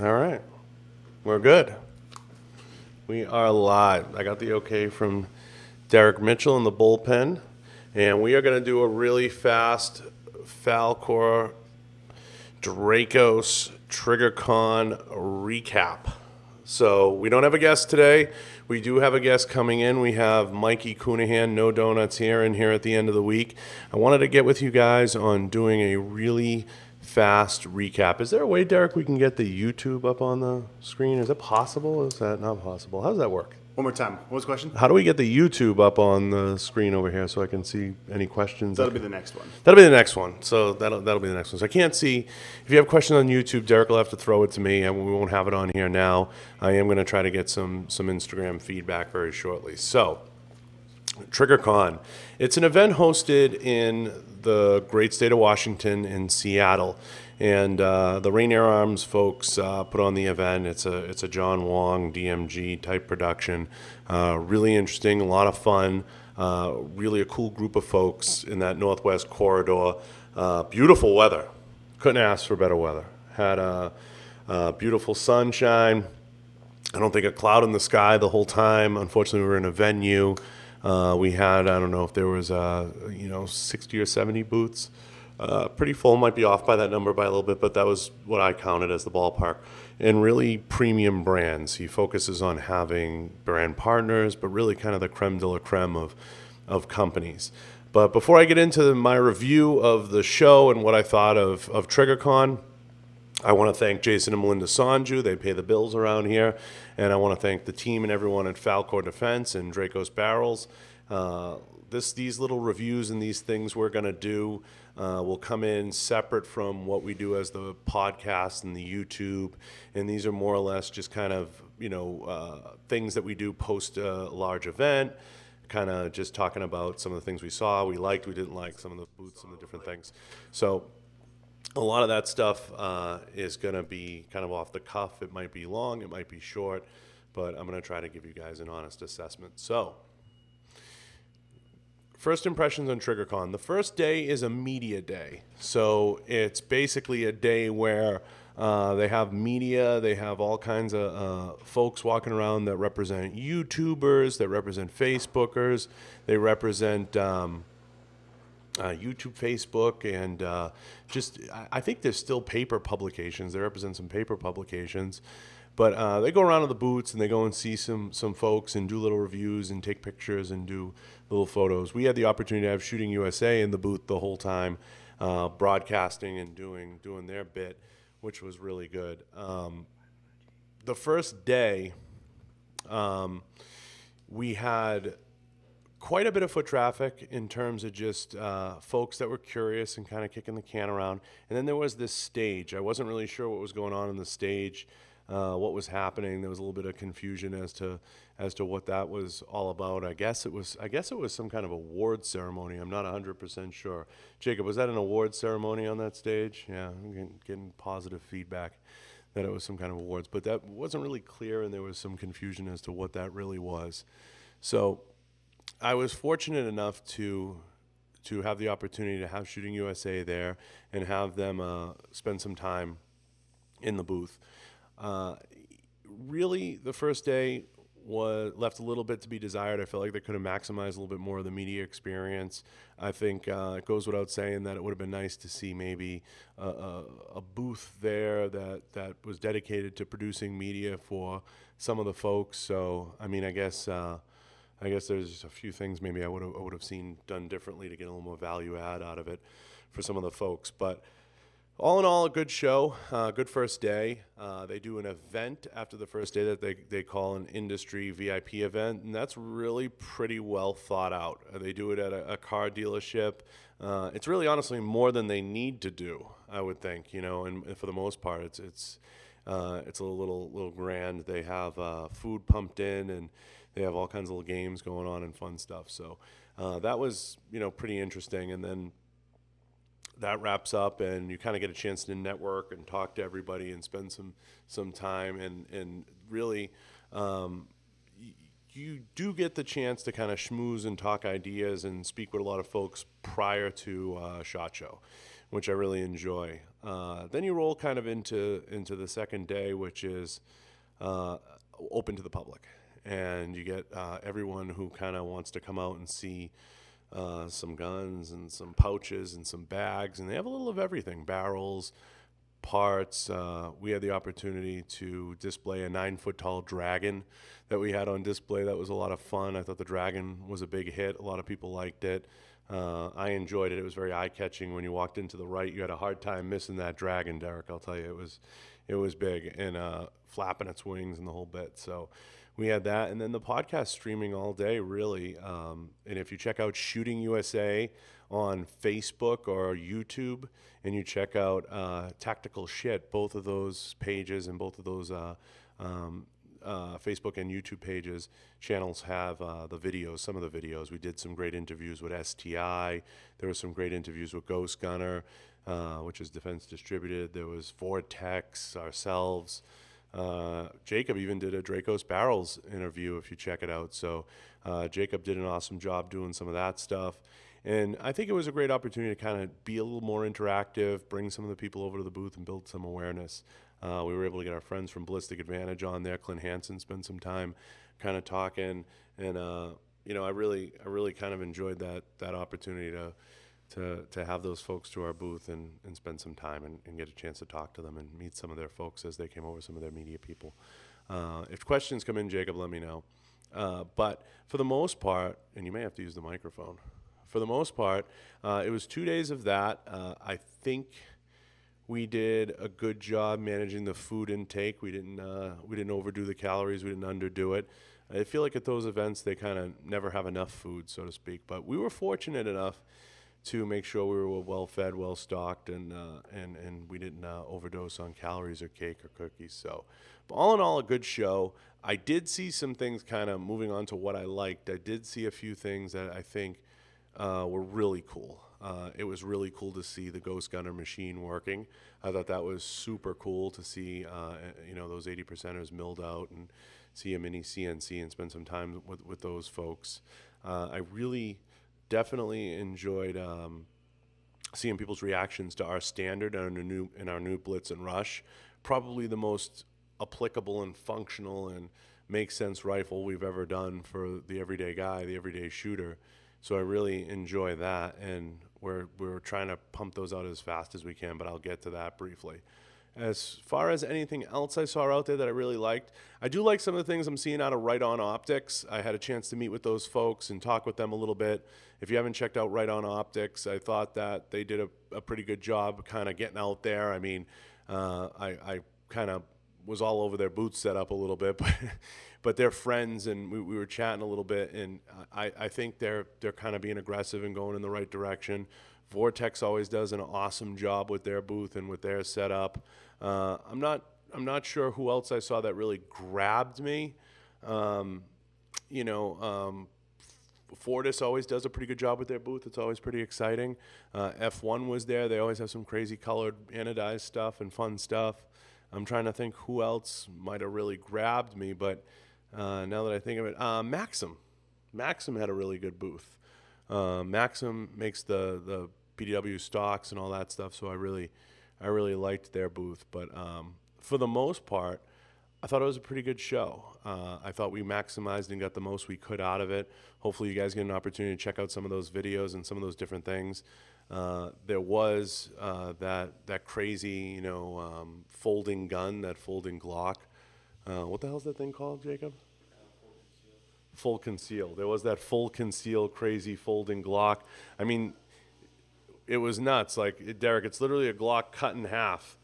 All right. We're good. We are live. I got the okay from Derek Mitchell in the bullpen, and we are going to do a really fast Falkor Dracos TriggerCon recap. So we don't have a guest today. We do have a guest coming in. We have Mikey Coonahan, No Donuts here and here at the end of the week. I wanted to get with you guys on doing a really fast recap. Is there a way, Derek, we can get the YouTube up on the screen? Is it possible? Is that not possible? How does that work? One more time. What was the question? How do we get the YouTube up on the screen over here so I can see any questions? That'll be the next one. That'll be the next one. So that'll that'll be the next one. So I can't see if you have questions on YouTube, Derek will have to throw it to me, and we won't have it on here now. I am going to try to get some some Instagram feedback very shortly. So TriggerCon, it's an event hosted in the great state of Washington in Seattle, and uh, the Rainier Arms folks uh, put on the event. It's a it's a John Wong DMG type production. Uh, really interesting, a lot of fun. Uh, really a cool group of folks in that Northwest corridor. Uh, beautiful weather. Couldn't ask for better weather. Had a, a beautiful sunshine. I don't think a cloud in the sky the whole time. Unfortunately, we were in a venue. Uh, we had I don't know if there was uh, you know 60 or 70 booths. Uh, pretty full, might be off by that number by a little bit, but that was what I counted as the ballpark. And really premium brands. He focuses on having brand partners, but really kind of the creme de la creme of, of companies. But before I get into my review of the show and what I thought of, of TriggerCon, I want to thank Jason and Melinda Sanju. They pay the bills around here. And I want to thank the team and everyone at Falkor Defense and Dracos Barrels. Uh, this, these little reviews and these things we're going to do uh, will come in separate from what we do as the podcast and the YouTube. And these are more or less just kind of, you know, uh, things that we do post a large event kind of just talking about some of the things we saw, we liked, we didn't like, some of the booths, some of the different things. So a lot of that stuff uh, is going to be kind of off the cuff. It might be long, it might be short, but I'm going to try to give you guys an honest assessment. So, first impressions on TriggerCon. The first day is a media day. So, it's basically a day where uh, they have media, they have all kinds of uh, folks walking around that represent YouTubers, that represent Facebookers, they represent. Um, uh, YouTube, Facebook, and uh, just I- think there's still paper publications. They represent some paper publications, but uh, they go around to the booths and they go and see some some folks and do little reviews and take pictures and do little photos. We had the opportunity to have Shooting USA in the booth the whole time, uh, broadcasting and doing doing their bit, which was really good. Um, the first day, um, we had quite a bit of foot traffic in terms of just uh, folks that were curious and kind of kicking the can around. And then there was this stage. I wasn't really sure what was going on in the stage, uh, what was happening. There was a little bit of confusion as to as to what that was all about. I guess it was I guess it was some kind of award ceremony. I'm not 100% sure. Jacob, was that an award ceremony on that stage? Yeah, I'm getting, getting positive feedback that it was some kind of awards, but that wasn't really clear, and there was some confusion as to what that really was. So I was fortunate enough to to have the opportunity to have Shooting USA there and have them uh, spend some time in the booth. Uh, really, the first day was left a little bit to be desired. I felt like they could have maximized a little bit more of the media experience. I think uh, it goes without saying that it would have been nice to see maybe a, a, a booth there that, that was dedicated to producing media for some of the folks. So, I mean, I guess. Uh, I guess there's a few things maybe I would have would have seen done differently to get a little more value add out of it for some of the folks. But all in all, a good show, uh, good first day. Uh, they do an event after the first day that they, they call an industry VIP event, and that's really pretty well thought out. Uh, they do it at a, a car dealership. Uh, it's really honestly more than they need to do, I would think. You know, and, and for the most part, it's it's uh, it's a little little grand. They have food pumped in and they have all kinds of little games going on and fun stuff. So uh, that was you know pretty interesting. And then that wraps up, and you kind of get a chance to network and talk to everybody and spend some some time and and really. Um, you do get the chance to kind of schmooze and talk ideas and speak with a lot of folks prior to uh, Shot Show, which I really enjoy. Uh, then you roll kind of into into the second day, which is uh, open to the public, and you get uh, everyone who kind of wants to come out and see uh, some guns and some pouches and some bags, and they have a little of everything: barrels, parts. Uh, we had the opportunity to display a nine foot tall dragon that we had on display. That was a lot of fun. I thought the dragon was a big hit. A lot of people liked it. Uh, I enjoyed it. It was very eye catching. When you walked into the right, you had a hard time missing that dragon, Derek. I'll tell you, it was it was big and uh, flapping its wings and the whole bit. So we had that, and then the podcast streaming all day, really. Um, and if you check out Shooting USA on Facebook or YouTube, and you check out uh, Tactical Shit, both of those pages and both of those uh, um, uh, Facebook and YouTube pages, channels have uh, the videos, some of the videos. We did some great interviews with STI. There were some great interviews with Ghost Gunner, uh, which is Defense Distributed. There was Vortex, ourselves. Uh, Jacob even did a Dracos Barrels interview if you check it out. So uh, Jacob did an awesome job doing some of that stuff. And I think it was a great opportunity to kind of be a little more interactive, bring some of the people over to the booth and build some awareness. Uh, we were able to get our friends from Ballistic Advantage on there. Clint Hansen spent some time kind of talking, and uh, you know, I really, I really kind of enjoyed that that opportunity to to to have those folks to our booth and, and spend some time and, and get a chance to talk to them and meet some of their folks as they came over, some of their media people. Uh, if questions come in, Jacob, let me know. Uh, but for the most part, and you may have to use the microphone. For the most part, uh, it was two days of that. Uh, I think we did a good job managing the food intake. We didn't uh, we didn't overdo the calories. We didn't underdo it. I feel like at those events they kind of never have enough food, so to speak. But we were fortunate enough to make sure we were well fed, well stocked, and uh, and and we didn't uh, overdose on calories or cake or cookies. So, but all in all, a good show. I did see some things kind of moving on to what I liked. I did see a few things that I think uh, were really cool. Uh, it was really cool to see the Ghost Gunner machine working. I thought that was super cool to see, uh, you know, those 80 percenters milled out and see a mini CNC and spend some time with, with those folks. Uh, I really definitely enjoyed um, seeing people's reactions to our standard and our new and our new Blitz and Rush. Probably the most applicable and functional and makes sense rifle we've ever done for the everyday guy, the everyday shooter. So I really enjoy that, and we're we're trying to pump those out as fast as we can. But I'll get to that briefly. As far as anything else I saw out there that I really liked, I do like some of the things I'm seeing out of Riton Optics. I had a chance to meet with those folks and talk with them a little bit. If you haven't checked out Riton Optics, I thought that they did a, a pretty good job kind of getting out there. I mean, uh, I, I kind of was all over their booth setup a little bit, but but they're friends and we, we were chatting a little bit and I, I think they're they're kind of being aggressive and going in the right direction. Vortex always does an awesome job with their booth and with their setup. Uh, I'm not I'm not sure who else I saw that really grabbed me. Um, you know, um, Fortis always does a pretty good job with their booth. It's always pretty exciting. Uh, F1 was there. They always have some crazy colored anodized stuff and fun stuff. I'm trying to think who else might have really grabbed me, but uh, now that I think of it, uh, Maxim. Maxim had a really good booth. Uh, Maxim makes the the PDW stocks and all that stuff, so I really I really liked their booth. But um, for the most part, I thought it was a pretty good show. Uh, I thought we maximized and got the most we could out of it. Hopefully, you guys get an opportunity to check out some of those videos and some of those different things. Uh, there was uh, that that crazy, you know, um, folding gun, that folding Glock. Uh, what the hell's that thing called, Jacob? Full conceal. There was that full conceal, crazy folding Glock. I mean, it was nuts. Like Derek, it's literally a Glock cut in half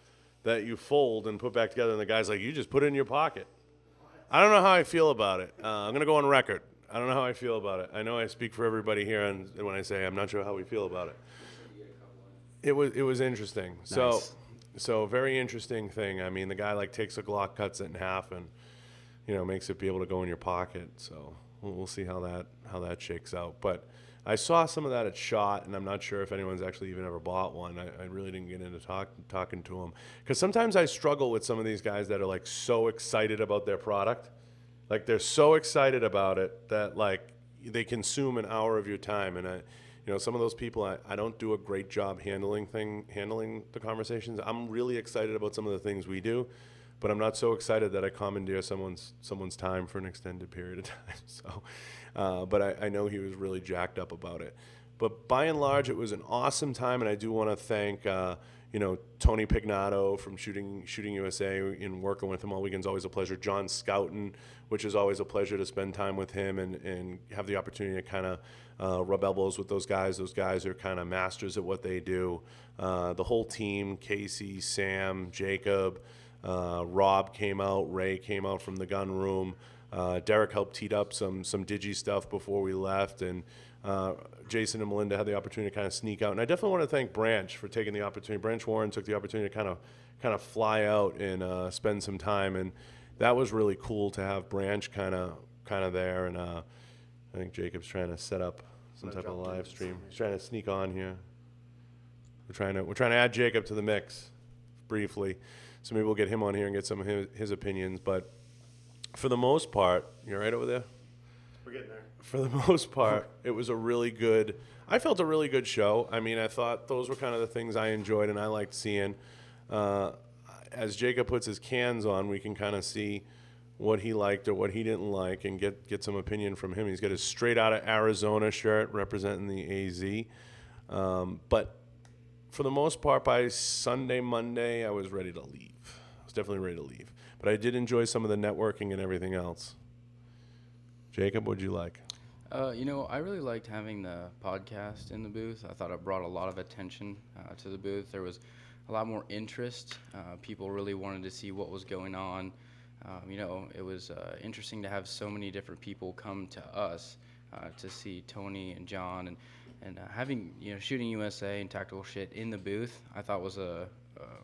that you fold and put back together, and the guy's like, "You just put it in your pocket." I don't know how I feel about it. Uh, I'm gonna go on record. I don't know how I feel about it. I know I speak for everybody here, and when I say I'm not sure how we feel about it. It was it was interesting. Nice. So so very interesting thing. I mean, the guy like takes a Glock, cuts it in half, and you know makes it be able to go in your pocket. So we'll, we'll see how that how that shakes out. But I saw some of that at Shot, and I'm not sure if anyone's actually even ever bought one. I, I really didn't get into talk, talking to them because sometimes I struggle with some of these guys that are like so excited about their product, like they're so excited about it that like they consume an hour of your time, and I, you know, some of those people, I, I don't do a great job handling thing, handling the conversations. I'm really excited about some of the things we do, but I'm not so excited that I commandeer someone's someone's time for an extended period of time. So, uh, but I, I know he was really jacked up about it. But by and large, it was an awesome time, and I do want to thank. Uh, you know, Tony Pignato from Shooting Shooting USA in working with him all weekend is always a pleasure. John Scoutten, which is always a pleasure to spend time with him and, and have the opportunity to kind of uh, rub elbows with those guys. Those guys are kind of masters at what they do. Uh, the whole team, Casey, Sam, Jacob, uh, Rob came out, Ray came out from the gun room. Uh, Derek helped teed up some some digi stuff before we left, and uh, Jason and Melinda had the opportunity to kind of sneak out. And I definitely want to thank Branch for taking the opportunity. Branch Warren took the opportunity to kind of kind of fly out and uh, spend some time, and that was really cool to have Branch kind of kind of there. And uh, I think Jacob's trying to set up some type of live stream. He's trying to sneak on here. We're trying to we're trying to add Jacob to the mix briefly, so maybe we'll get him on here and get some of his, his opinions. But for the most part, you're right over there We're getting there. for the most part, it was a really good. I felt a really good show. I mean, I thought those were kind of the things I enjoyed and I liked seeing. Uh, as Jacob puts his cans on, we can kind of see what he liked or what he didn't like and get get some opinion from him. He's got his straight out of Arizona shirt representing the AZ. Um, but for the most part, by Sunday, Monday, I was ready to leave. I was definitely ready to leave. But I did enjoy some of the networking and everything else. Jacob, what'd you like? Uh, you know, I really liked having the podcast in the booth. I thought it brought a lot of attention uh, to the booth. There was a lot more interest. Uh, people really wanted to see what was going on. Um, you know, it was uh, interesting to have so many different people come to us uh, to see Tony and John and and uh, having you know shooting USA and tactical shit in the booth. I thought was a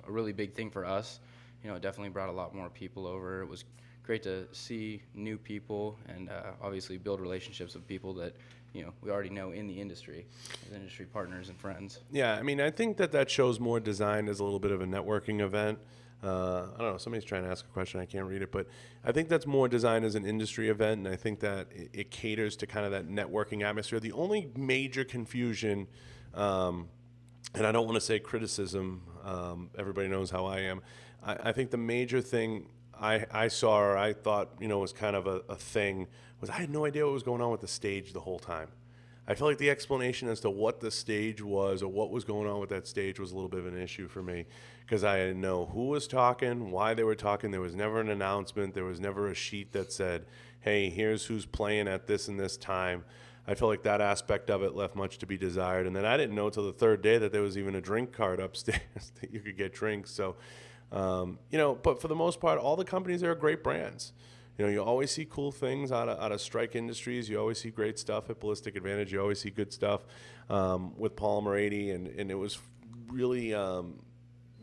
a really big thing for us. You know, it definitely brought a lot more people over. It was great to see new people and uh, obviously build relationships with people that you know we already know in the industry as industry partners and friends. Yeah, I mean, I think that that show's more designed as a little bit of a networking event. Uh, I don't know. Somebody's trying to ask a question. I can't read it, but I think that's more designed as an industry event, and I think that it, it caters to kind of that networking atmosphere. The only major confusion, um, and I don't want to say criticism. Um, everybody knows how I am. I, I think the major thing I, I saw or I thought you know was kind of a, a thing was I had no idea what was going on with the stage the whole time. I felt like the explanation as to what the stage was or what was going on with that stage was a little bit of an issue for me because I didn't know who was talking, why they were talking. There was never an announcement. There was never a sheet that said, "Hey, here's who's playing at this and this time." I felt like that aspect of it left much to be desired. And then I didn't know till the third day that there was even a drink card upstairs that you could get drinks. So, um, you know, but for the most part, all the companies there are great brands. You know, you always see cool things out of, out of Strike Industries. You always see great stuff at Ballistic Advantage. You always see good stuff um, with Polymer 80. And, and it was really, um,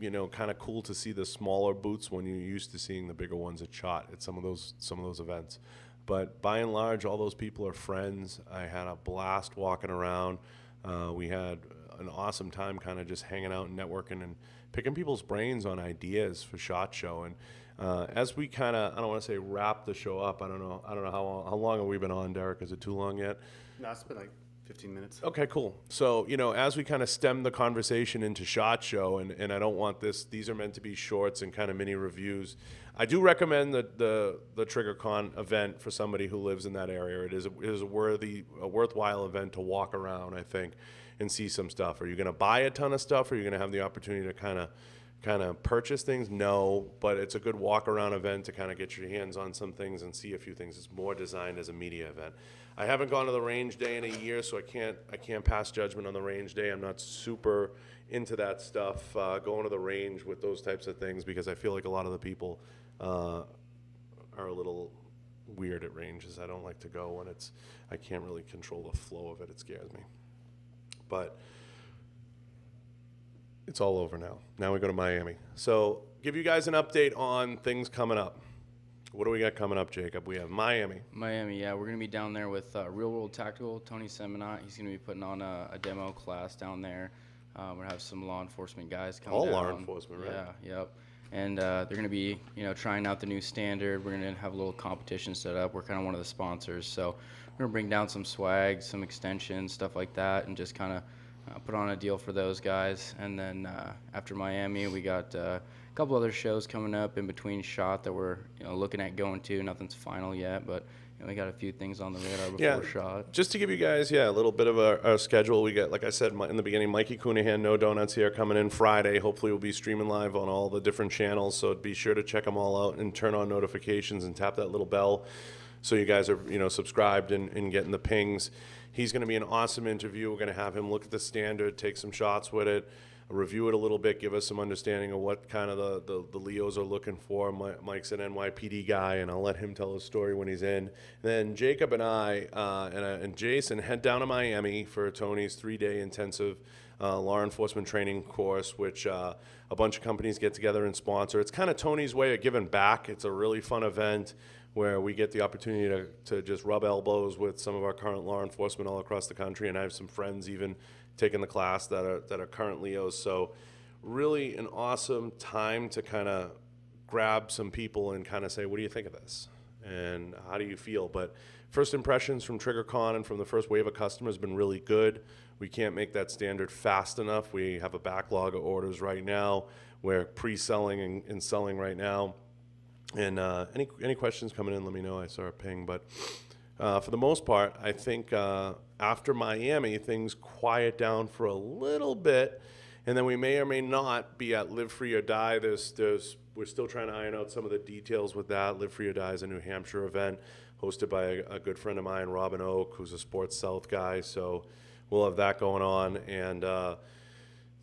you know, kind of cool to see the smaller boots when you're used to seeing the bigger ones at Shot at some of those some of those events. But by and large, all those people are friends. I had a blast walking around. Uh, we had an awesome time, kind of just hanging out and networking and picking people's brains on ideas for Shot Show. And uh, as we kind of, I don't want to say wrap the show up. I don't know. I don't know how how long have we been on, Derek? Is it too long yet? No, it's been like 15 minutes. Okay, cool. So, you know, as we kind of stem the conversation into SHOT Show, and, and I don't want this, these are meant to be shorts and kind of mini reviews. I do recommend the, the, the TriggerCon event for somebody who lives in that area. It is a, it is a worthy, a worthwhile event to walk around, I think, and see some stuff. Are you going to buy a ton of stuff, or are you going to have the opportunity to kind of kind of purchase things? No, but it's a good walk around event to kind of get your hands on some things and see a few things. It's more designed as a media event. I haven't gone to the range day in a year, so I can't I can't pass judgment on the range day. I'm not super into that stuff, uh, going to the range with those types of things because I feel like a lot of the people uh, are a little weird at ranges. I don't like to go when it's I can't really control the flow of it. It scares me. But it's all over now. Now we go to Miami. So, give you guys an update on things coming up. What do we got coming up, Jacob? We have Miami. Miami, yeah, we're gonna be down there with uh, Real World Tactical, Tony Sentmanat. He's gonna be putting on a, a demo class down there. Um, we're gonna have some law enforcement guys come All down. law enforcement, right? Yeah, yep. And uh, they're gonna be, you know, trying out the new standard. We're gonna have a little competition set up. We're kind of one of the sponsors, so we're gonna bring down some swag, some extensions, stuff like that, and just kind of uh, put on a deal for those guys. And then uh, after Miami, we got uh, a couple other shows coming up in between shot that we're you know looking at going to. Nothing's final yet, but you know, we got a few things on the radar before Yeah, shot. just to give you guys, yeah, a little bit of a, a schedule. We got, like I said in the beginning, Mikey Coonahan, No Donuts here coming in Friday. Hopefully, we'll be streaming live on all the different channels. So be sure to check them all out and turn on notifications and tap that little bell, so you guys are you know subscribed and, and getting the pings. He's going to be an awesome interview. We're going to have him look at the standard, take some shots with it, review it a little bit, give us some understanding of what kind of the, the, the Leos are looking for. Mike's an NYPD guy, and I'll let him tell his story when he's in. then Jacob and I uh, and, uh, and Jason head down to Miami for Tony's three day intensive uh, law enforcement training course, which uh, a bunch of companies get together and sponsor. It's kind of Tony's way of giving back. It's a really fun event where we get the opportunity to, to just rub elbows with some of our current law enforcement all across the country. And I have some friends even taking the class that are, that are current Leos. So, really an awesome time to kind of grab some people and kind of say, what do you think of this? And how do you feel? But first impressions from TriggerCon and from the first wave of customers have been really good. We can't make that standard fast enough. We have a backlog of orders right now. We're pre-selling and, and selling right now. And uh, any any questions coming in, let me know. I saw a ping, but uh, for the most part, I think uh, after Miami, things quiet down for a little bit, and then we may or may not be at Live Free or Die. There's there's we're still trying to iron out some of the details with that. Live Free or Die is a New Hampshire event hosted by a, a good friend of mine, Robin Oak, who's a Sports South guy. So we'll have that going on, and uh,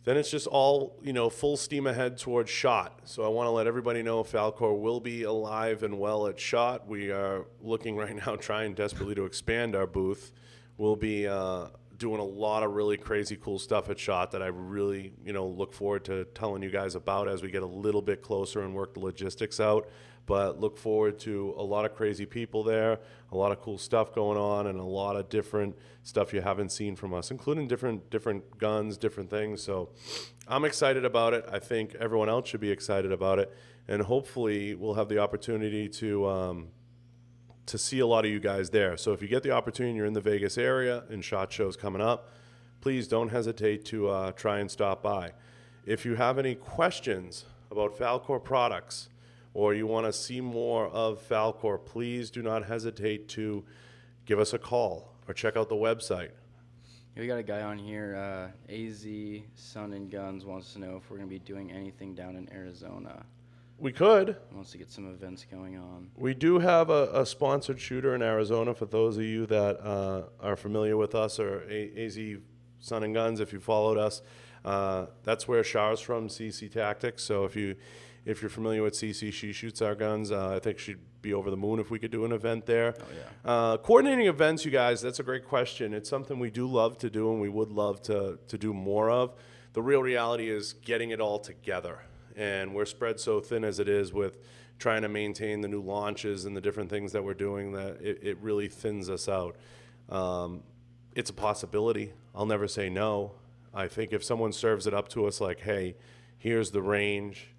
then it's just all you know full steam ahead towards shot. So i want to let everybody know falkor will be alive and well at shot. We are looking right now trying desperately to expand our booth. We'll be uh, doing a lot of really crazy cool stuff at shot that i really you know look forward to telling you guys about as we get a little bit closer and work the logistics out but look forward to a lot of crazy people there, a lot of cool stuff going on, and a lot of different stuff you haven't seen from us, including different different guns, different things. So I'm excited about it. I think everyone else should be excited about it, and hopefully we'll have the opportunity to. Um, to see a lot of you guys there. So if you get the opportunity, you're in the Vegas area and SHOT Show's coming up, please don't hesitate to uh, try and stop by. If you have any questions about Falkor products, or you want to see more of Falkor, please do not hesitate to give us a call or check out the website. We got a guy on here, uh, AZ Sun and Guns, wants to know if we're going to be doing anything down in Arizona. We could. Wants to get some events going on. We do have a, a sponsored shooter in Arizona for those of you that uh, are familiar with us or a- AZ Sun and Guns. If you followed us, uh, that's where Char's from, CC Tactics. So if you if you're familiar with CC, she shoots our guns. Uh, I think she'd be over the moon if we could do an event there. Oh, yeah. Uh, coordinating events, you guys, that's a great question. It's something we do love to do and we would love to, to do more of. The real reality is getting it all together. And we're spread so thin as it is with trying to maintain the new launches and the different things that we're doing that it, it really thins us out. Um, it's a possibility. I'll never say no. I think if someone serves it up to us like, hey, here's the range,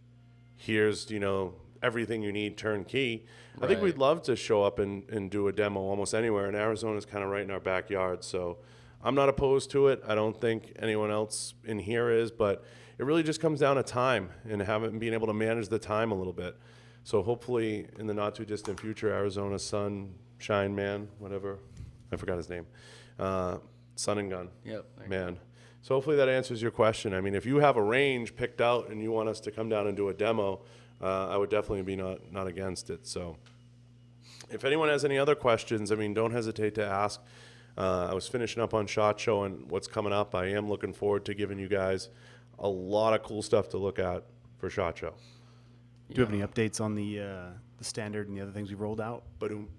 here's you know everything you need turnkey. I think we'd love to show up and, and do a demo almost anywhere. And Arizona is kind of right in our backyard, so I'm not opposed to it. I don't think anyone else in here is, but it really just comes down to time and having being able to manage the time a little bit. So hopefully, in the not too distant future, Arizona Sun Shine Man, whatever, I forgot his name, uh, Sun and Gun Yep. man. So hopefully that answers your question. I mean, if you have a range picked out and you want us to come down and do a demo, uh, I would definitely be not not against it. So, if anyone has any other questions, I mean, don't hesitate to ask. Uh, I was finishing up on Shot Show and what's coming up. I am looking forward to giving you guys a lot of cool stuff to look at for Shot Show. Do you have any updates on the uh, the standard and the other things we rolled out? Boom.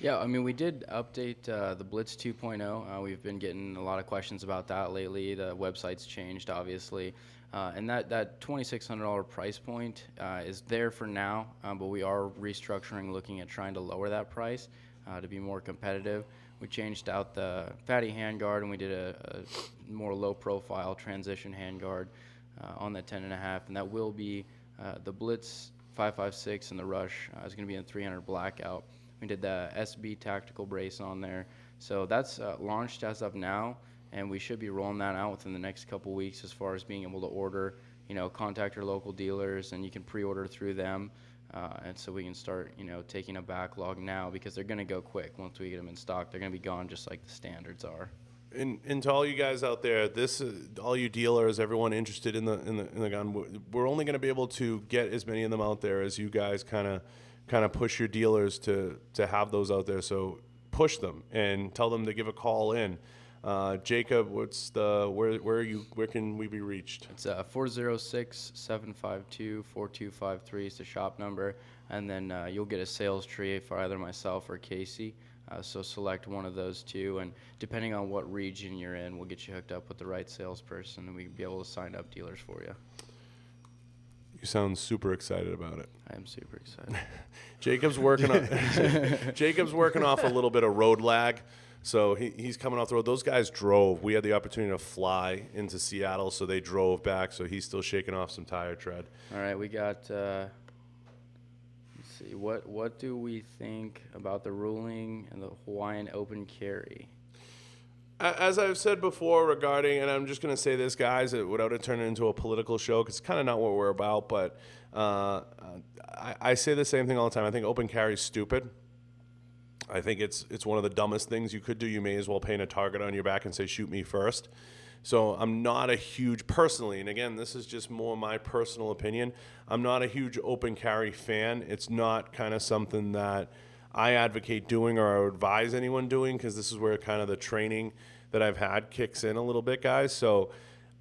Yeah, I mean, we did update uh, the Blitz 2.0. Uh, we've been getting a lot of questions about that lately. The website's changed, obviously. Uh, and that, that $2,600 price point uh, is there for now, um, but we are restructuring, looking at trying to lower that price uh, to be more competitive. We changed out the fatty handguard and we did a, a more low profile transition handguard uh, on that 10.5, and and that will be the Blitz 556 and the Rush is going to be in 300 blackout We did the SB tactical brace on there. So that's uh, launched as of now, and we should be rolling that out within the next couple weeks as far as being able to order. You know, contact your local dealers, and you can pre-order through them. Uh, and so we can start, you know, taking a backlog now because they're going to go quick once we get them in stock. They're going to be gone just like the standards are. And, and to all you guys out there, this uh, all you dealers, everyone interested in the in the, in the gun, we're- we're only going to be able to get as many of them out there as you guys kind of kind of push your dealers to to have those out there. So push them and tell them to give a call in. Uh, Jacob, what's the where where are you? Where can we be reached? It's uh, 406 752 4253 is the shop number. And then uh, you'll get a sales tree for either myself or Casey. Uh, so select one of those two. And depending on what region you're in, we'll get you hooked up with the right salesperson and we can be able to sign up dealers for you. You sound super excited about it. I am super excited. Jacob's working on Jacob's working off a little bit of road lag. So he, he's coming off the road. Those guys drove. We had the opportunity to fly into Seattle, so they drove back. So he's still shaking off some tire tread. All right, we got. Uh, let's see. What what do we think about the ruling and the Hawaiian open carry? As I've said before regarding, and I'm just going to say this, guys, without it turning into a political show, because it's kind of not what we're about, but uh, I, I say the same thing all the time. I think open carry is stupid. I think it's it's one of the dumbest things you could do. You may as well paint a target on your back and say, "Shoot me first. So I'm not a huge personally, and again, this is just more my personal opinion. I'm not a huge open carry fan. It's not kind of something that I advocate doing or I advise anyone doing because this is where kind of the training that I've had kicks in a little bit, guys. So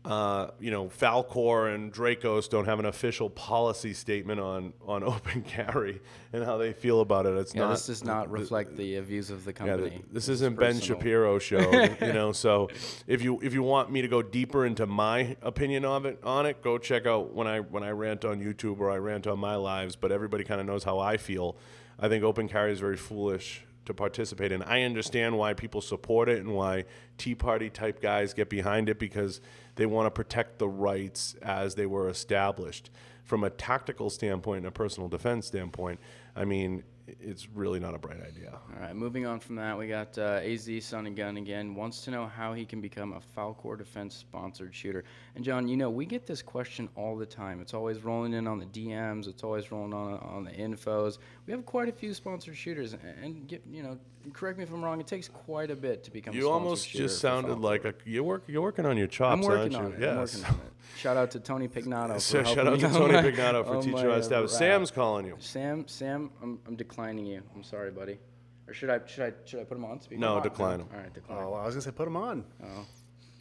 uh, you know, Falkor and Dracos don't have an official policy statement on on open carry and how they feel about it. It's Yeah, not. this does not reflect the uh, views of the company. th- this It's isn't Ben personal. Shapiro show, you know. So if you if you want me to go deeper into my opinion of it on it, go check out when I when I rant on YouTube or I rant on my lives. But everybody kind of knows how I feel. I think open carry is very foolish to participate in. I understand why people support it and why Tea Party type guys get behind it because they want to protect the rights as they were established. From a tactical standpoint and a personal defense standpoint, I mean, it's really not a bright idea. All right, moving on from that, we got uh, AZ Sun and Gun again. Wants to know how he can become a Falkor Defense sponsored shooter. And John, you know we get this question all the time. It's always rolling in on the DMs. It's always rolling on on the infos. We have quite a few sponsored shooters, and, get, you know, correct me if I'm wrong. It takes quite a bit to become. a You almost just sounded like a you're work you're working on your chops, I'm working aren't on you? it. I'm working on it. Shout out to Tony Pignato. For So shout helping out to me Tony oh my- Pignato for on teaching my, us that. rap. Sam's calling you. Sam, Sam, I'm, I'm declining you. I'm sorry, buddy. Or should I should I should I put him on speaker? No, Oh, decline him. All right, decline. Oh, I was gonna say put them on. Oh,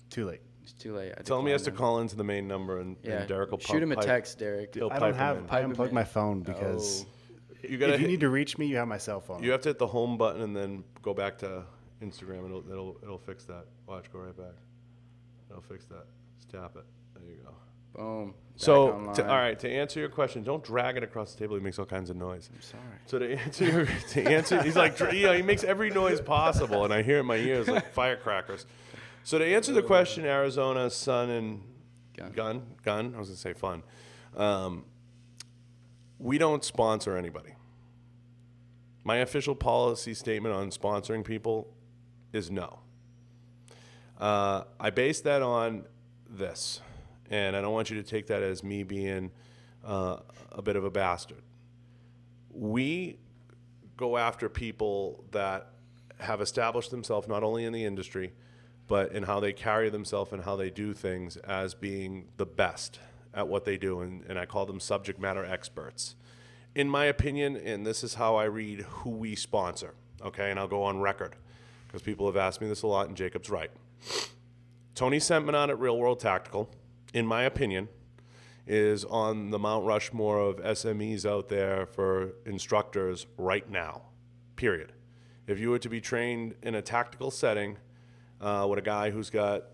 Too late. it's too late. I Tell him he has to call into the main number and. Yeah, and Derek will shoot him a pipe- text, Derek. He'll I don't have. I unplugged my phone because oh. You gotta if you hit, need to reach me, you have my cell phone. you have to hit the home button and then go back to Instagram and it'll it'll, it'll fix that. Watch, go right back. It'll fix that. Just tap it. There you go. Boom. So, to, all right, to answer your question, don't drag it across the table. It makes all kinds of noise. I'm sorry. So to answer, your, to answer, he's like, you know, he makes every noise possible, and I hear it in my ears like firecrackers. So to answer the question, Arizona Sun and Gun. gun, gun. I was gonna say fun. Um, we don't sponsor anybody. My official policy statement on sponsoring people is no. Uh, I base that on this, and I don't want you to take that as me being uh, a bit of a bastard. We go after people that have established themselves not only in the industry, but in how they carry themselves and how they do things as being the best at what they do. And, and I call them subject matter experts. In my opinion, and this is how I read who we sponsor, okay? And I'll go on record because people have asked me this a lot, and Jacob's right. Tony Sentmanat at Real World Tactical, in my opinion, is on the Mount Rushmore of SMEs out there for instructors right now. Period. If you were to be trained in a tactical setting uh, with a guy who's got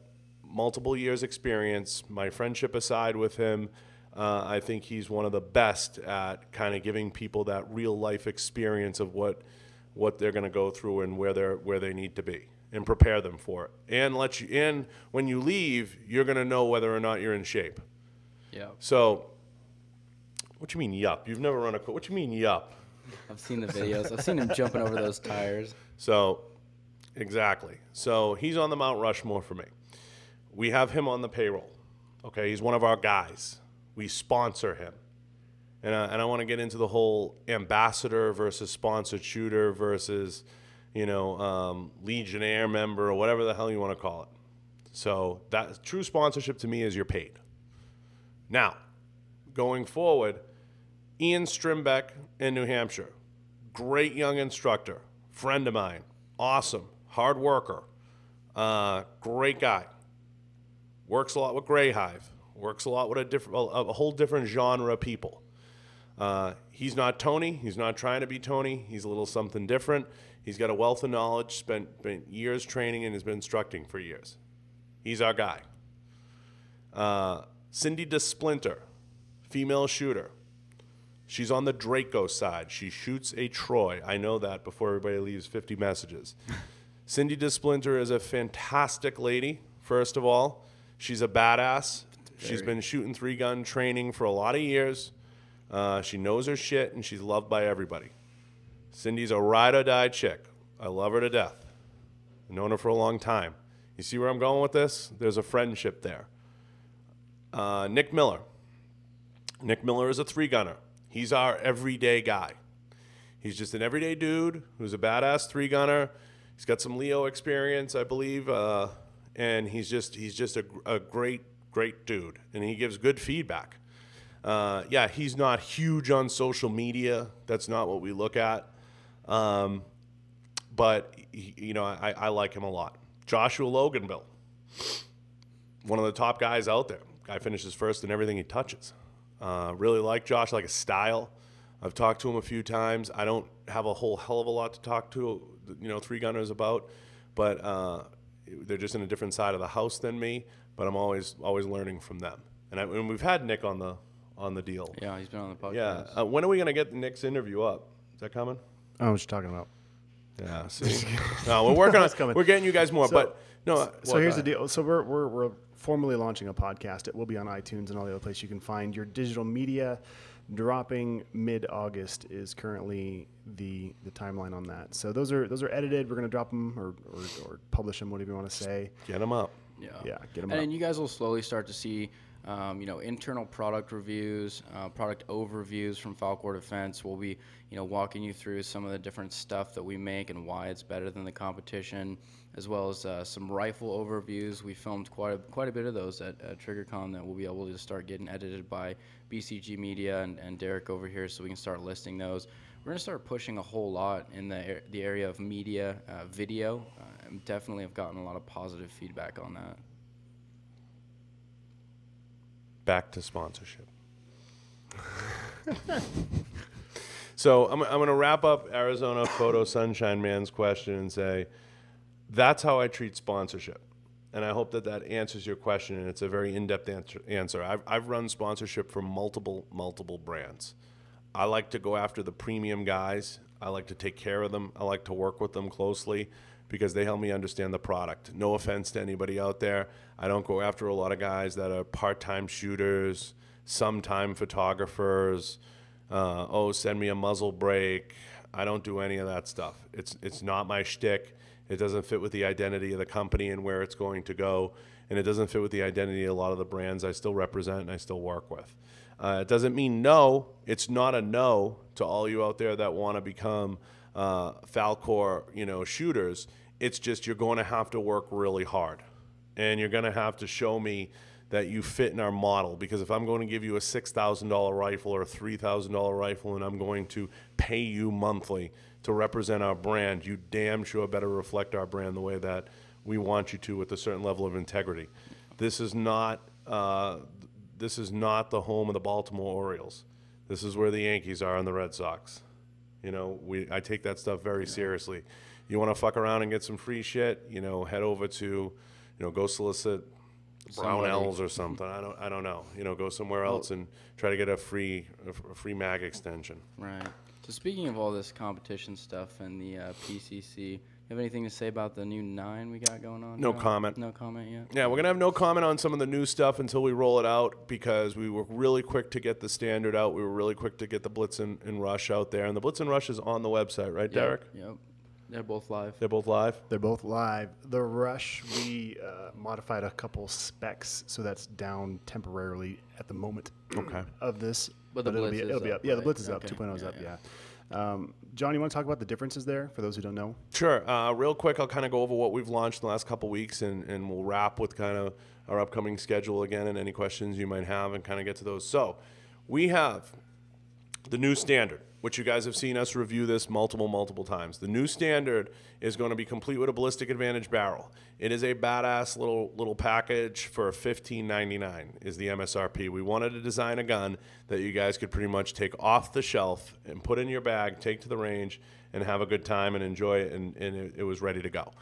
multiple years' experience, my friendship aside with him, uh, I think he's one of the best at kind of giving people that real life experience of what what they're going to go through and where they're where they need to be and prepare them for it. And let you in when you leave, you're to know whether or not you're in shape. Yeah. So, what you mean yup? You've never run a what you mean yup? I've seen the videos. I've seen him jumping over those tires. So, exactly. So he's on the Mount Rushmore for me. We have him on the payroll. Okay, he's one of our guys. We sponsor him. And I, and I want to get into the whole ambassador versus sponsored shooter versus, you know, um, legionnaire member or whatever the hell you want to call it. So that true sponsorship to me is you're paid. Now, going forward, Ian Strimbeck in New Hampshire, great young instructor, friend of mine, awesome, hard worker, uh, great guy. Works a lot with Grey Hive. Works a lot with a different, a, a whole different genre of people. Uh, he's not Tony. He's not trying to be Tony. He's a little something different. He's got a wealth of knowledge, spent, spent years training, and has been instructing for years. He's our guy. Uh, Cindy DeSplinter, female shooter. She's on the Draco side. She shoots a Troy. I know that before everybody leaves 50 messages. Cindy DeSplinter is a fantastic lady, first of all. She's a badass. She's been shooting three gun training for a lot of years. Uh, she knows her shit and she's loved by everybody. Cindy's a ride or die chick. I love her to death. I've known her for a long time. You see where I'm going with this? There's a friendship there. Uh, Nick Miller. Nick Miller is a three gunner. He's our everyday guy. He's just an everyday dude who's a badass three gunner. He's got some Leo experience, I believe, uh, and he's just he's just a, a great great dude, and he gives good feedback. Uh, yeah, he's not huge on social media. That's not what we look at. Um, but he, you know, I, I like him a lot. Joshua Loganville, one of the top guys out there. Guy finishes first in everything he touches. Uh, really like Josh, like his style. I've talked to him a few times. I don't have a whole hell of a lot to talk to, you know, three gunners about, but uh, they're just in a different side of the house than me. But I'm always always learning from them. And, I, and we've had Nick on the on the deal. Yeah, he's been on the podcast. Yeah. Uh, when are we gonna get Nick's interview up? Is that coming? Oh, what you talking about? Yeah. See. no, we're working on. coming. We're getting you guys more, So- but no. So here's the deal. So we're, we're, we're formally launching a podcast. It will be on iTunes and all the other places you can find your digital media. Dropping mid August is currently the the timeline on that. So those are those are edited. We're gonna drop them or, or, or publish them, whatever you want to say. Get them up. Yeah. Yeah, get 'em And up. then you guys will slowly start to see, um, you know, internal product reviews, uh, product overviews from Falkor Defense. We'll be, you know, walking you through some of the different stuff that we make and why it's better than the competition, as well as uh, some rifle overviews. We filmed quite a, quite a bit of those at, TriggerCon that we'll be able to start getting edited by BCG Media and, and Derek over here, so we can start listing those. We're gonna start pushing a whole lot in the the area of media, uh, video. Uh, definitely have gotten a lot of positive feedback on that. Back to sponsorship. so I'm, I'm going to wrap up Arizona Photo Sunshine Man's question and say, that's how I treat sponsorship. And I hope that that answers your question. And it's a very in depth answer. answer. I've, I've run sponsorship for multiple, multiple brands. I like to go after the premium guys. I like to take care of them. I like to work with them closely because they help me understand the product. No offense to anybody out there. I don't go after a lot of guys that are part time shooters, sometime photographers. Uh, oh, send me a muzzle break. I don't do any of that stuff. It's, it's not my shtick. It doesn't fit with the identity of the company and where it's going to go. And it doesn't fit with the identity of a lot of the brands I still represent and I still work with. Uh, it doesn't mean no. It's not a no to all you out there that want to become uh, Falkor, you know, shooters. It's just you're going to have to work really hard, and you're going to have to show me that you fit in our model. Because if I'm going to give you a six thousand dollar rifle or a three thousand dollar rifle, and I'm going to pay you monthly to represent our brand, you damn sure better reflect our brand the way that we want you to, with a certain level of integrity. This is not. Uh, this is not the home of the Baltimore Orioles. This is where the Yankees are and the Red Sox. You know, we I take that stuff very seriously. You want to fuck around and get some free shit, you know, head over to, you know, go solicit Somebody. Brownells or something. I don't I don't know. You know, go somewhere else and try to get a free a free mag extension. Right. So speaking of all this competition stuff and the uh, PCC have anything to say about the new nine we got going on? No John? comment. No comment yet. Yeah, we're gonna have no comment on some of the new stuff until we roll it out because we were really quick to get the standard out. We were really quick to get the Blitz and, and Rush out there, and the Blitz and Rush is on the website, right, Yep, Derek? Yep. They're both live. They're both live. They're both live. The Rush, we uh, modified a couple specs, so that's down temporarily at the moment Okay. of this. But the it'll Blitz be, it'll be up, up. Yeah, the? Blitz is up. Okay. 2.0 is Yeah, up, yeah. yeah. Um, John, you want to talk about the differences there for those who don't know? Sure. Uh, real quick, I'll kind of go over what we've launched in the last couple weeks, and, and we'll wrap with kind of our upcoming schedule again and any questions you might have, and kind of get to those. So, we have the new standard, which you guys have seen us review this multiple, multiple times. The new standard is going to be complete with a ballistic advantage barrel. It is a badass little little package for $15.99 is the MSRP. We wanted to design a gun that you guys could pretty much take off the shelf and put in your bag, take to the range, and have a good time and enjoy it, and, and it, it was ready to go.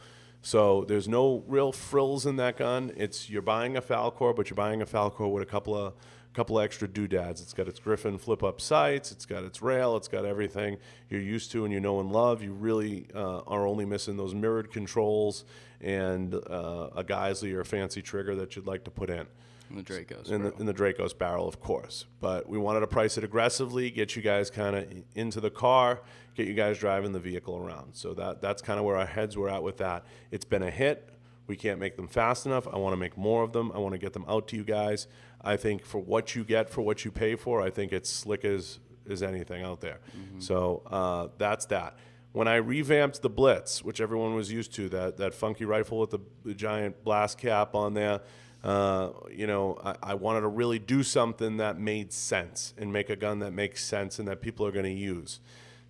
So there's no real frills in that gun. It's you're buying a Falkor, but you're buying a Falkor with a couple of couple of extra doodads. It's got its Griffin flip up sights. It's got its rail. It's got everything you're used to and you know and love. You really uh, are only missing those mirrored controls and uh, a Geissele or a fancy trigger that you'd like to put in. And the Dracos. In the, in the Dracos barrel, of course. But we wanted to price it aggressively, get you guys kind of into the car, get you guys driving the vehicle around. So that that's kind of where our heads were at with that. It's been a hit. We can't make them fast enough. I want to make more of them. I want to get them out to you guys. I think for what you get, for what you pay for, I think it's slick as, as anything out there. So uh, that's that. When I revamped the Blitz, which everyone was used to, that, that funky rifle with the, the giant blast cap on there, uh, you know, I, I wanted to really do something that made sense and make a gun that makes sense and that people are going to use.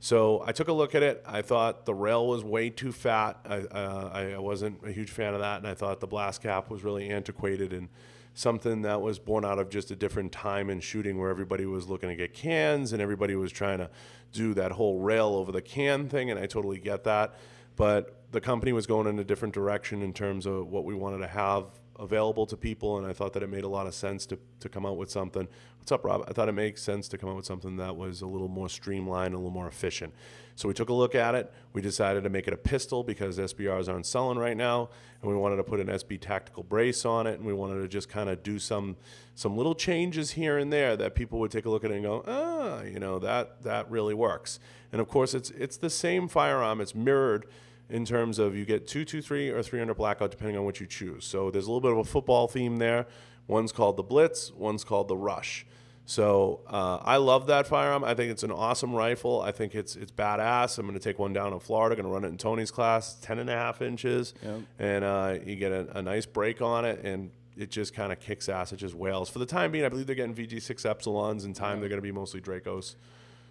So I took a look at it. I thought the rail was way too fat. I, uh, I wasn't a huge fan of that, and I thought the blast cap was really antiquated and something that was born out of just a different time in shooting where everybody was looking to get cans and everybody was trying to do that whole rail over the can thing, and I totally get that. But the company was going in a different direction in terms of what we wanted to have available to people, and I thought that it made a lot of sense to, to come out with something. What's up, Rob? I thought it makes sense to come up with something that was a little more streamlined, a little more efficient. So we took a look at it. We decided to make it a pistol because SBRs aren't selling right now, and we wanted to put an SB tactical brace on it, and we wanted to just kind of do some some little changes here and there that people would take a look at it and go, ah, you know, that that really works. And of course, it's it's the same firearm. It's mirrored in terms of you get 223 or 300 blackout depending on what you choose. So there's a little bit of a football theme there. One's called the Blitz, one's called the Rush. So uh, I love that firearm. I think it's an awesome rifle. I think it's it's badass. I'm going to take one down in Florida. Going to run it in Tony's class, 10 and a half inches, Yep. and uh, you get a, a nice break on it, and it just kind of kicks ass. It just wails. For the time being, I believe they're getting VG6 Epsilons. In time, they're going to be mostly Dracos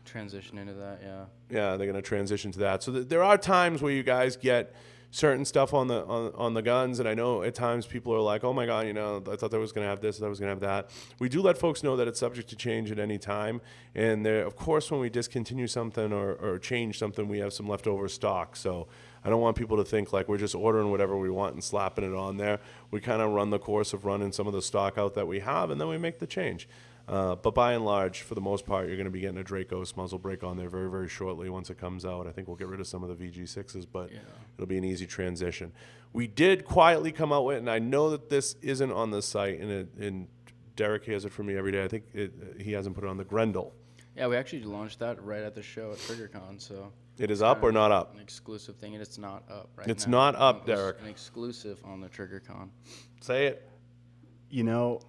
Transition into that, yeah. yeah, they're going to transition to that. So th- there are times where you guys get certain stuff on the on, on the guns, and I know at times people are like, "Oh my god, you know, I thought I was going to have this, I was going to have that." We do let folks know that it's subject to change at any time, and there, of course, when we discontinue something or, or change something, we have some leftover stock. So I don't want people to think like we're just ordering whatever we want and slapping it on there. We kind of run the course of running some of the stock out that we have, and then we make the change. Uh, but by and large, for the most part, you're going to be getting a Dracos muzzle brake on there very, very shortly once it comes out. I think we'll get rid of some of the VG6s, but Yeah. it'll be an easy transition. We did quietly come out with, and I know that this isn't on the site, and, it, and Derek has it for me every day. I think it, he hasn't put it on the Grendel. Yeah, we actually launched that right at the show at TriggerCon, so It is up or not up? an exclusive thing, and it's not up right It's now. not up, It Derek. An exclusive on the TriggerCon. Say it. You know,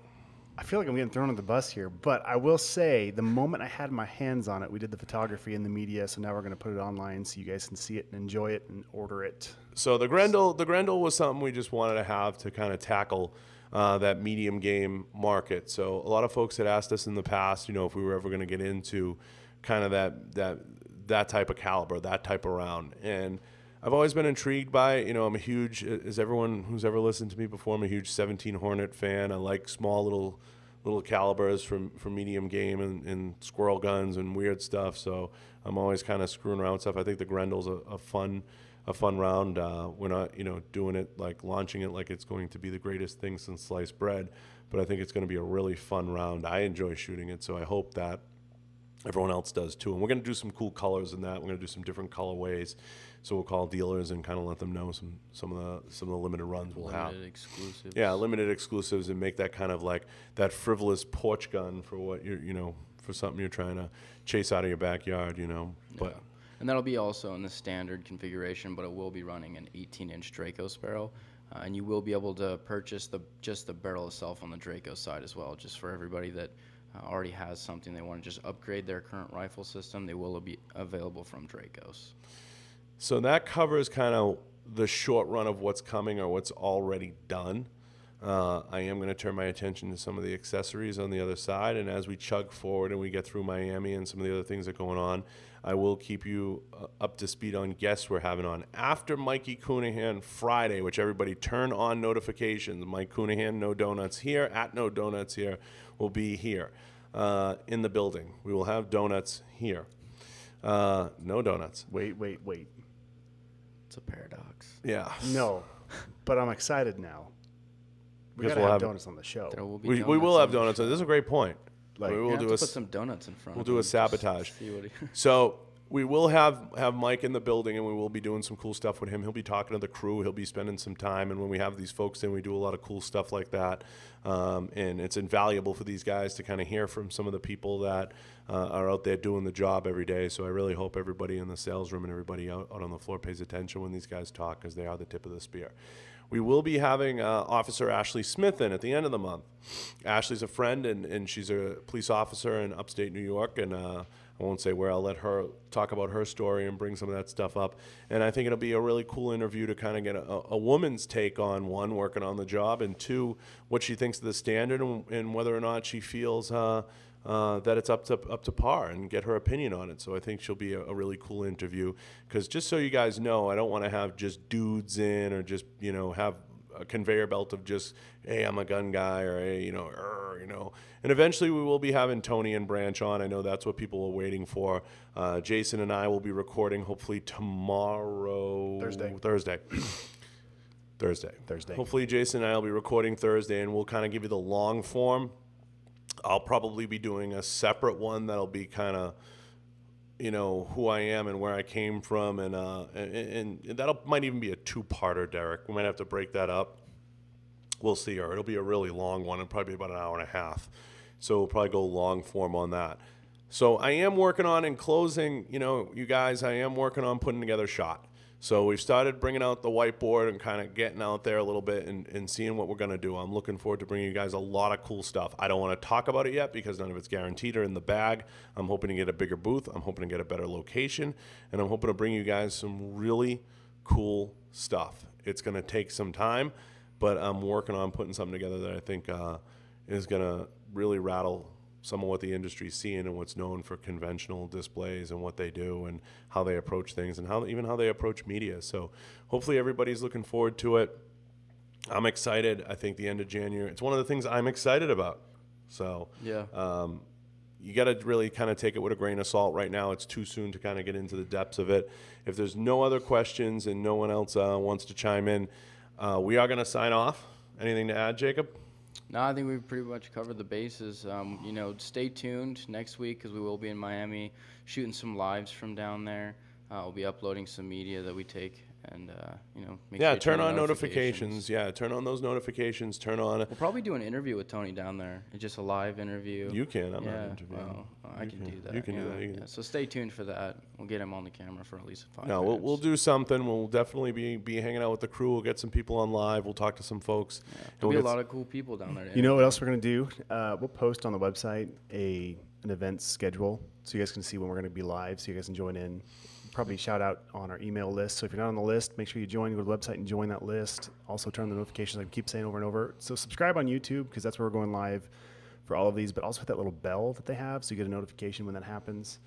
I feel like I'm getting thrown on the bus here, but I will say the moment I had my hands on it, we did the photography and the media, so now we're going to put it online so you guys can see it and enjoy it and order it. So the Grendel, the Grendel was something we just wanted to have to kind of tackle uh, that medium game market. So a lot of folks had asked us in the past, you know, if we were ever going to get into kind of that that that type of caliber, that type of round, and I've always been intrigued by. You know, I'm a huge, as everyone who's ever listened to me before, I'm a huge 17 Hornet fan. I like small little little calibers from from medium game and, and squirrel guns and weird stuff. So I'm always kind of screwing around with stuff. I think the Grendel's a, a fun a fun round. Uh, we're not you know doing it like launching it like it's going to be the greatest thing since sliced bread, but I think it's going to be a really fun round. I enjoy shooting it, so I hope that everyone else does too. And we're going to do some cool colors in that. We're going to do some different colorways. So we'll call dealers and kind of let them know some some of the some of the limited runs we'll have. Limited exclusives. Yeah, limited exclusives and make that kind of like that frivolous porch gun for what you're you know for something you're trying to chase out of your backyard. You know, but. And that'll be also in the standard configuration, but it will be running an 18-inch Draco barrel, uh, and you will be able to purchase the just the barrel itself on the Draco side as well, just for everybody that uh, already has something they want to just upgrade their current rifle system. They will be available from Dracos. So that covers kind of the short run of what's coming or what's already done. Uh, I am going to turn my attention to some of the accessories on the other side, and as we chug forward and we get through Miami and some of the other things that are going on, I will keep you uh, up to speed on guests we're having on after Mikey Coonahan Friday, which everybody turn on notifications. Mike Coonahan, No Donuts here at No Donuts here, will be here uh, in the building. We will have donuts here. Uh, no donuts. Wait, wait, wait. It's a paradox. Yeah. No, but I'm excited now. We Because gotta we'll have have- donuts on the show. There will be We, we donuts will on have the donuts. show. This is a great point. Like- we You will have do to a put s- some donuts in front. we'll of do a him, just sabotage. see what he- So we will have have Mike in the building, and we will be doing some cool stuff with him. He'll be talking to the crew. He'll be spending some time, and when we have these folks in, we do a lot of cool stuff like that. Um, and it's invaluable for these guys to kind of hear from some of the people that uh, are out there doing the job every day. So I really hope everybody in the sales room and everybody out, out on the floor pays attention when these guys talk, because they are the tip of the spear. We will be having uh, Officer Ashley Smith in at the end of the month. Ashley's a friend, and, and she's a police officer in upstate New York, and uh, I won't say where. I'll let her talk about her story and bring some of that stuff up. And I think it'll be a really cool interview to kind of get a, a woman's take on one, working on the job, and two, what she thinks of the standard and, and whether or not she feels uh, uh, that it's up to up to par and get her opinion on it. So I think she'll be a, a really cool interview. Because just so you guys know, I don't want to have just dudes in or just you know have a conveyor belt of just hey I'm a gun guy or hey you know er, you know. And eventually we will be having Tony and Branch on. I know that's what people are waiting for. Uh, Jason and I will be recording hopefully tomorrow Thursday. Thursday. Thursday. Thursday. Hopefully, Jason and I will be recording Thursday, and we'll kind of give you the long form. I'll probably be doing a separate one that'll be kind of, you know, who I am and where I came from, and uh, and, and that'll might even be a two-parter, Derek. We might have to break that up. We'll see, or it'll be a really long one, and probably about an hour and a half. So we'll probably go long form on that. So I am working on in closing, you know, you guys, I am working on putting together a shot. So we've started bringing out the whiteboard and kind of getting out there a little bit and, and seeing what we're going to do. I'm looking forward to bringing you guys a lot of cool stuff. I don't want to talk about it yet because none of it's guaranteed or in the bag. I'm hoping to get a bigger booth. I'm hoping to get a better location. And I'm hoping to bring you guys some really cool stuff. It's going to take some time, but I'm working on putting something together that I think uh, is going to really rattle some of what the industry's seeing and what's known for conventional displays and what they do and how they approach things and how even how they approach media. So hopefully everybody's looking forward to it. I'm excited. I think the end of January. It's one of the things I'm excited about. So Yeah. um, you got to really kind of take it with a grain of salt right now. It's too soon to kind of get into the depths of it. If there's no other questions and no one else uh, wants to chime in, uh, we are going to sign off. Anything to add, Jacob? No, I think we've pretty much covered the bases. Um, you know, stay tuned next week because we will be in Miami shooting some lives from down there. Uh, we'll be uploading some media that we take, and uh, you know, make Yeah, sure you turn on notifications. Yeah, turn on those notifications. Turn on. We'll probably do an interview with Tony down there. It's just a live interview. You can. I'm yeah, not interviewing. well, I can, can- do that. you can do that, you can- yeah. So stay tuned for that. We'll get him on the camera for at least five No, we'll, we'll do something. We'll definitely be, be hanging out with the crew. We'll get some people on live. We'll talk to some folks. Yeah, There'll we'll be a lot of cool people down there. You know what else we're gonna do? Uh, we'll post on the website a an event schedule, so you guys can see when we're gonna be live, so you guys can join in. Probably shout out on our email list. So if you're not on the list, make sure you join. Go to the website and join that list. Also turn on the notifications. I keep saying over and over. So subscribe on YouTube because that's where we're going live for all of these. But also hit that little bell that they have, so you get a notification when that happens.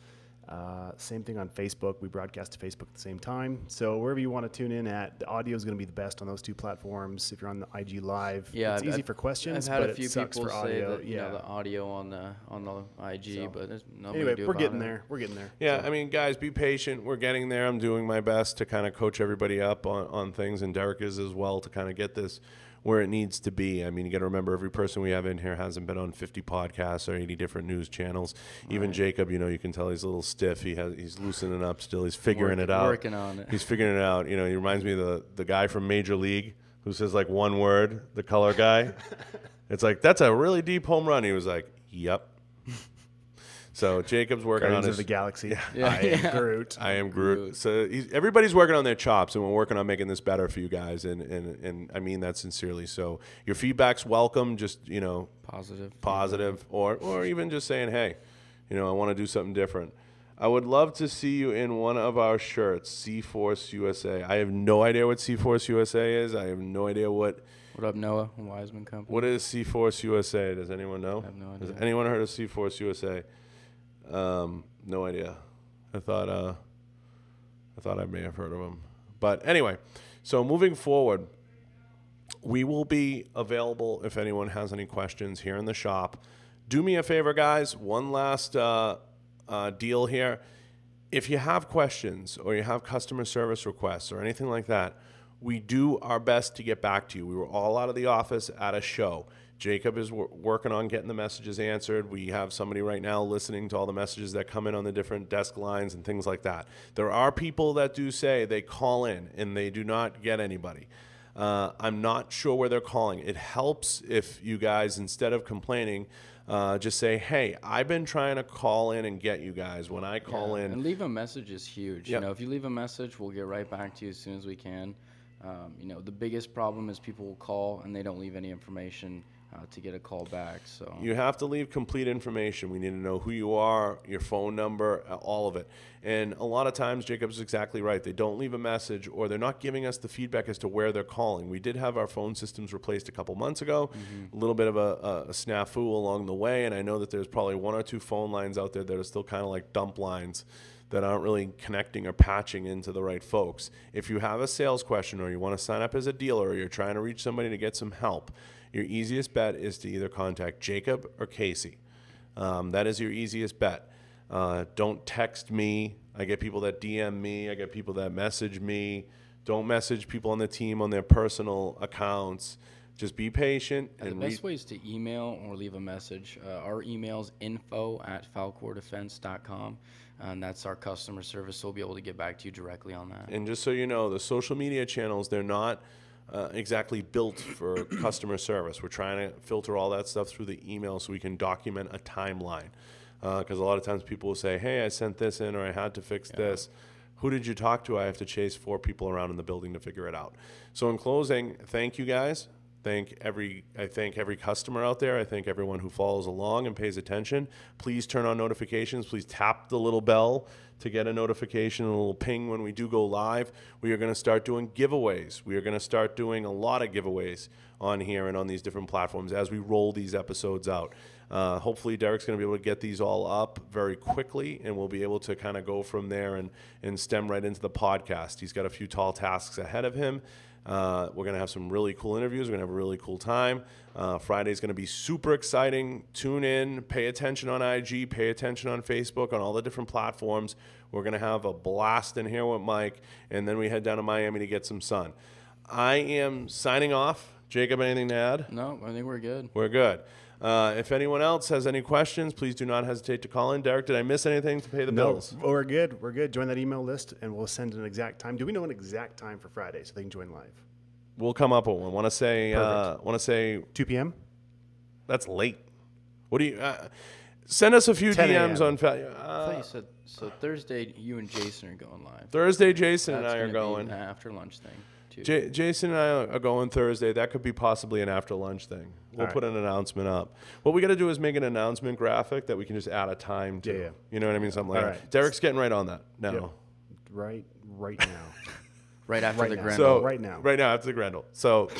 Uh, same thing on Facebook. We broadcast to Facebook at the same time. So wherever you want to tune in at, the audio is going to be the best on those two platforms. If you're on the IG Live, Yeah, it's I've- easy for questions, I've had but a few people say audio. that you know the audio on the on the IG, So- but there's nothing anyway, to do we're getting it. there. We're getting there. Yeah, I mean, guys, be patient. We're getting there. I'm doing my best to kind of coach everybody up on, on things, and Derek is as well to kind of get this where it needs to be. I mean, you got to remember every person we have in here hasn't been on 50 podcasts or 80 different news channels. Even Jacob, you know, you can tell he's a little stiff. He has he's loosening up still. He's figuring Work- it out. working on it. He's figuring it out. You know, he reminds me of the the guy from Major League who says like one word, the color guy. it's like that's a really deep home run. He was like, "Yep." So Jacob's working Guardians on of the Galaxy. Yeah. I am Yeah. Groot. I am Groot. So he's, everybody's working on their chops, and we're working on making this better for you guys. And, and and I mean that sincerely. So your feedback's welcome. Just you know, Positive. positive, or or even just saying, hey, you know, I want to do something different. I would love to see you in one of our shirts, C Force USA. I have no idea what C Force USA is. I have no idea what What up, Noah? And Wiseman Company. what is C Force USA. Does anyone know? I have no Has idea. anyone heard of C Force USA? Um, no idea. I thought uh, I thought I may have heard of them. But anyway, so moving forward, we will be available if anyone has any questions here in the shop. Do me a favor, guys. One last uh, uh, deal here. If you have questions or you have customer service requests or anything like that, we do our best to get back to you. We were all out of the office at a show. Jacob is wor- working on getting the messages answered. We have somebody right now listening to all the messages that come in on the different desk lines and things like that. There are people that do say they call in and they do not get anybody. Uh, I'm not sure where they're calling. It helps if you guys, instead of complaining, uh, just say, "Hey, I've been trying to call in and get you guys. When I call Yeah, in, And leave a message is huge. Yep. You know, if you leave a message, we'll get right back to you as soon as we can. Um, you know, the biggest problem is people will call and they don't leave any information uh, to get a call back. So You have to leave complete information. We need to know who you are, your phone number, uh, all of it. And a lot of times, Jacob's exactly right. They don't leave a message or they're not giving us the feedback as to where they're calling. We did have our phone systems replaced a couple months ago, a little bit of a, a, a snafu along the way. And I know that there's probably one or two phone lines out there that are still kind of like dump lines that aren't really connecting or patching into the right folks. If you have a sales question or you want to sign up as a dealer or you're trying to reach somebody to get some help, your easiest bet is to either contact Jacob or Casey. Um, that is your easiest bet. Uh, don't text me. I get people that DM me. I get people that message me. Don't message people on the team on their personal accounts. Just be patient the and best re- way is to email or leave a message. Uh, our email is info at falkordefense.com, and that's our customer service. So we'll be able to get back to you directly on that. And just so you know, the social media channels, they're not uh, exactly built for customer service. We're trying to filter all that stuff through the email so we can document a timeline. Because a lot of times people will say, hey, I sent this in or I had to fix this. Who did you talk to? I have to chase four people around in the building to figure it out. So, in closing, thank you guys. Thank every I thank every customer out there. I thank everyone who follows along and pays attention. Please turn on notifications. Please tap the little bell to get a notification, a little ping when we do go live. We are going to start doing giveaways. We are going to start doing a lot of giveaways on here and on these different platforms as we roll these episodes out. Uh, hopefully, Derek's going to be able to get these all up very quickly, and we'll be able to kind of go from there and, and stem right into the podcast. He's got a few tall tasks ahead of him. Uh, we're going to have some really cool interviews. We're going to have a really cool time. Uh, Friday's going to be super exciting. Tune in, pay attention on IG, pay attention on Facebook, on all the different platforms. We're going to have a blast in here with Mike, and then we head down to Miami to get some sun. I am signing off. Jacob, anything to add? No, I think we're good. We're good. Uh, if anyone else has any questions, please do not hesitate to call in. Derek, did I miss anything to pay the No, bills? we're good. We're good. Join that email list, and we'll send an exact time. Do we know an exact time for Friday so they can join live? We'll come up with one. Want to say? Uh, Want to say 2 p.m. that's late. What do you? Uh, send us a few DMs on fa- I uh, thought you said so. Thursday, you and Jason are going live. Thursday. Jason and I are gonna be an after lunch thing too. J- Jason and I are going Thursday. That could be possibly an after lunch thing. We'll All right. put an announcement up. What we got to do is make an announcement graphic that we can just add a time to. Yeah, yeah. You know what I mean? Something like All that. right. Derek's getting right on that now. Yep. Right, right now. right after right the now. grand. So Right now. right now after the Grendel. So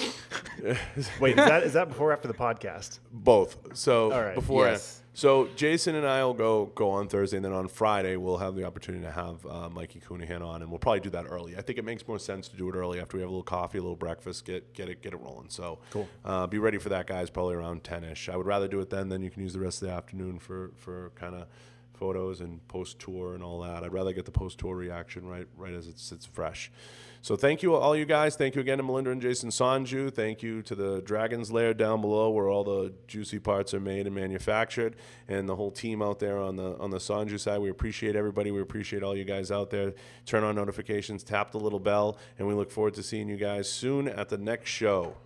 Wait, is that is that before or after the podcast? both. So All right. before. Yes. So Jason and I will go go on Thursday, and then on Friday we'll have the opportunity to have uh, Mikey Coonihan on, and we'll probably do that early. I think it makes more sense to do it early after we have a little coffee, a little breakfast, get get it get it rolling. So Cool. Uh, be ready for that, guys. Probably around ten ish. I would rather do it then. Then you can use the rest of the afternoon for for kind of photos and post tour and all that. I'd rather get the post tour reaction right right as it's it's fresh. So thank you all you guys. Thank you again to Melinda and Jason Sanju. Thank you to the Dragon's Lair down below where all the juicy parts are made and manufactured, and the whole team out there on the on the Sanju side. We appreciate everybody. We appreciate all you guys out there. Turn on notifications, tap the little bell, and we look forward to seeing you guys soon at the next show.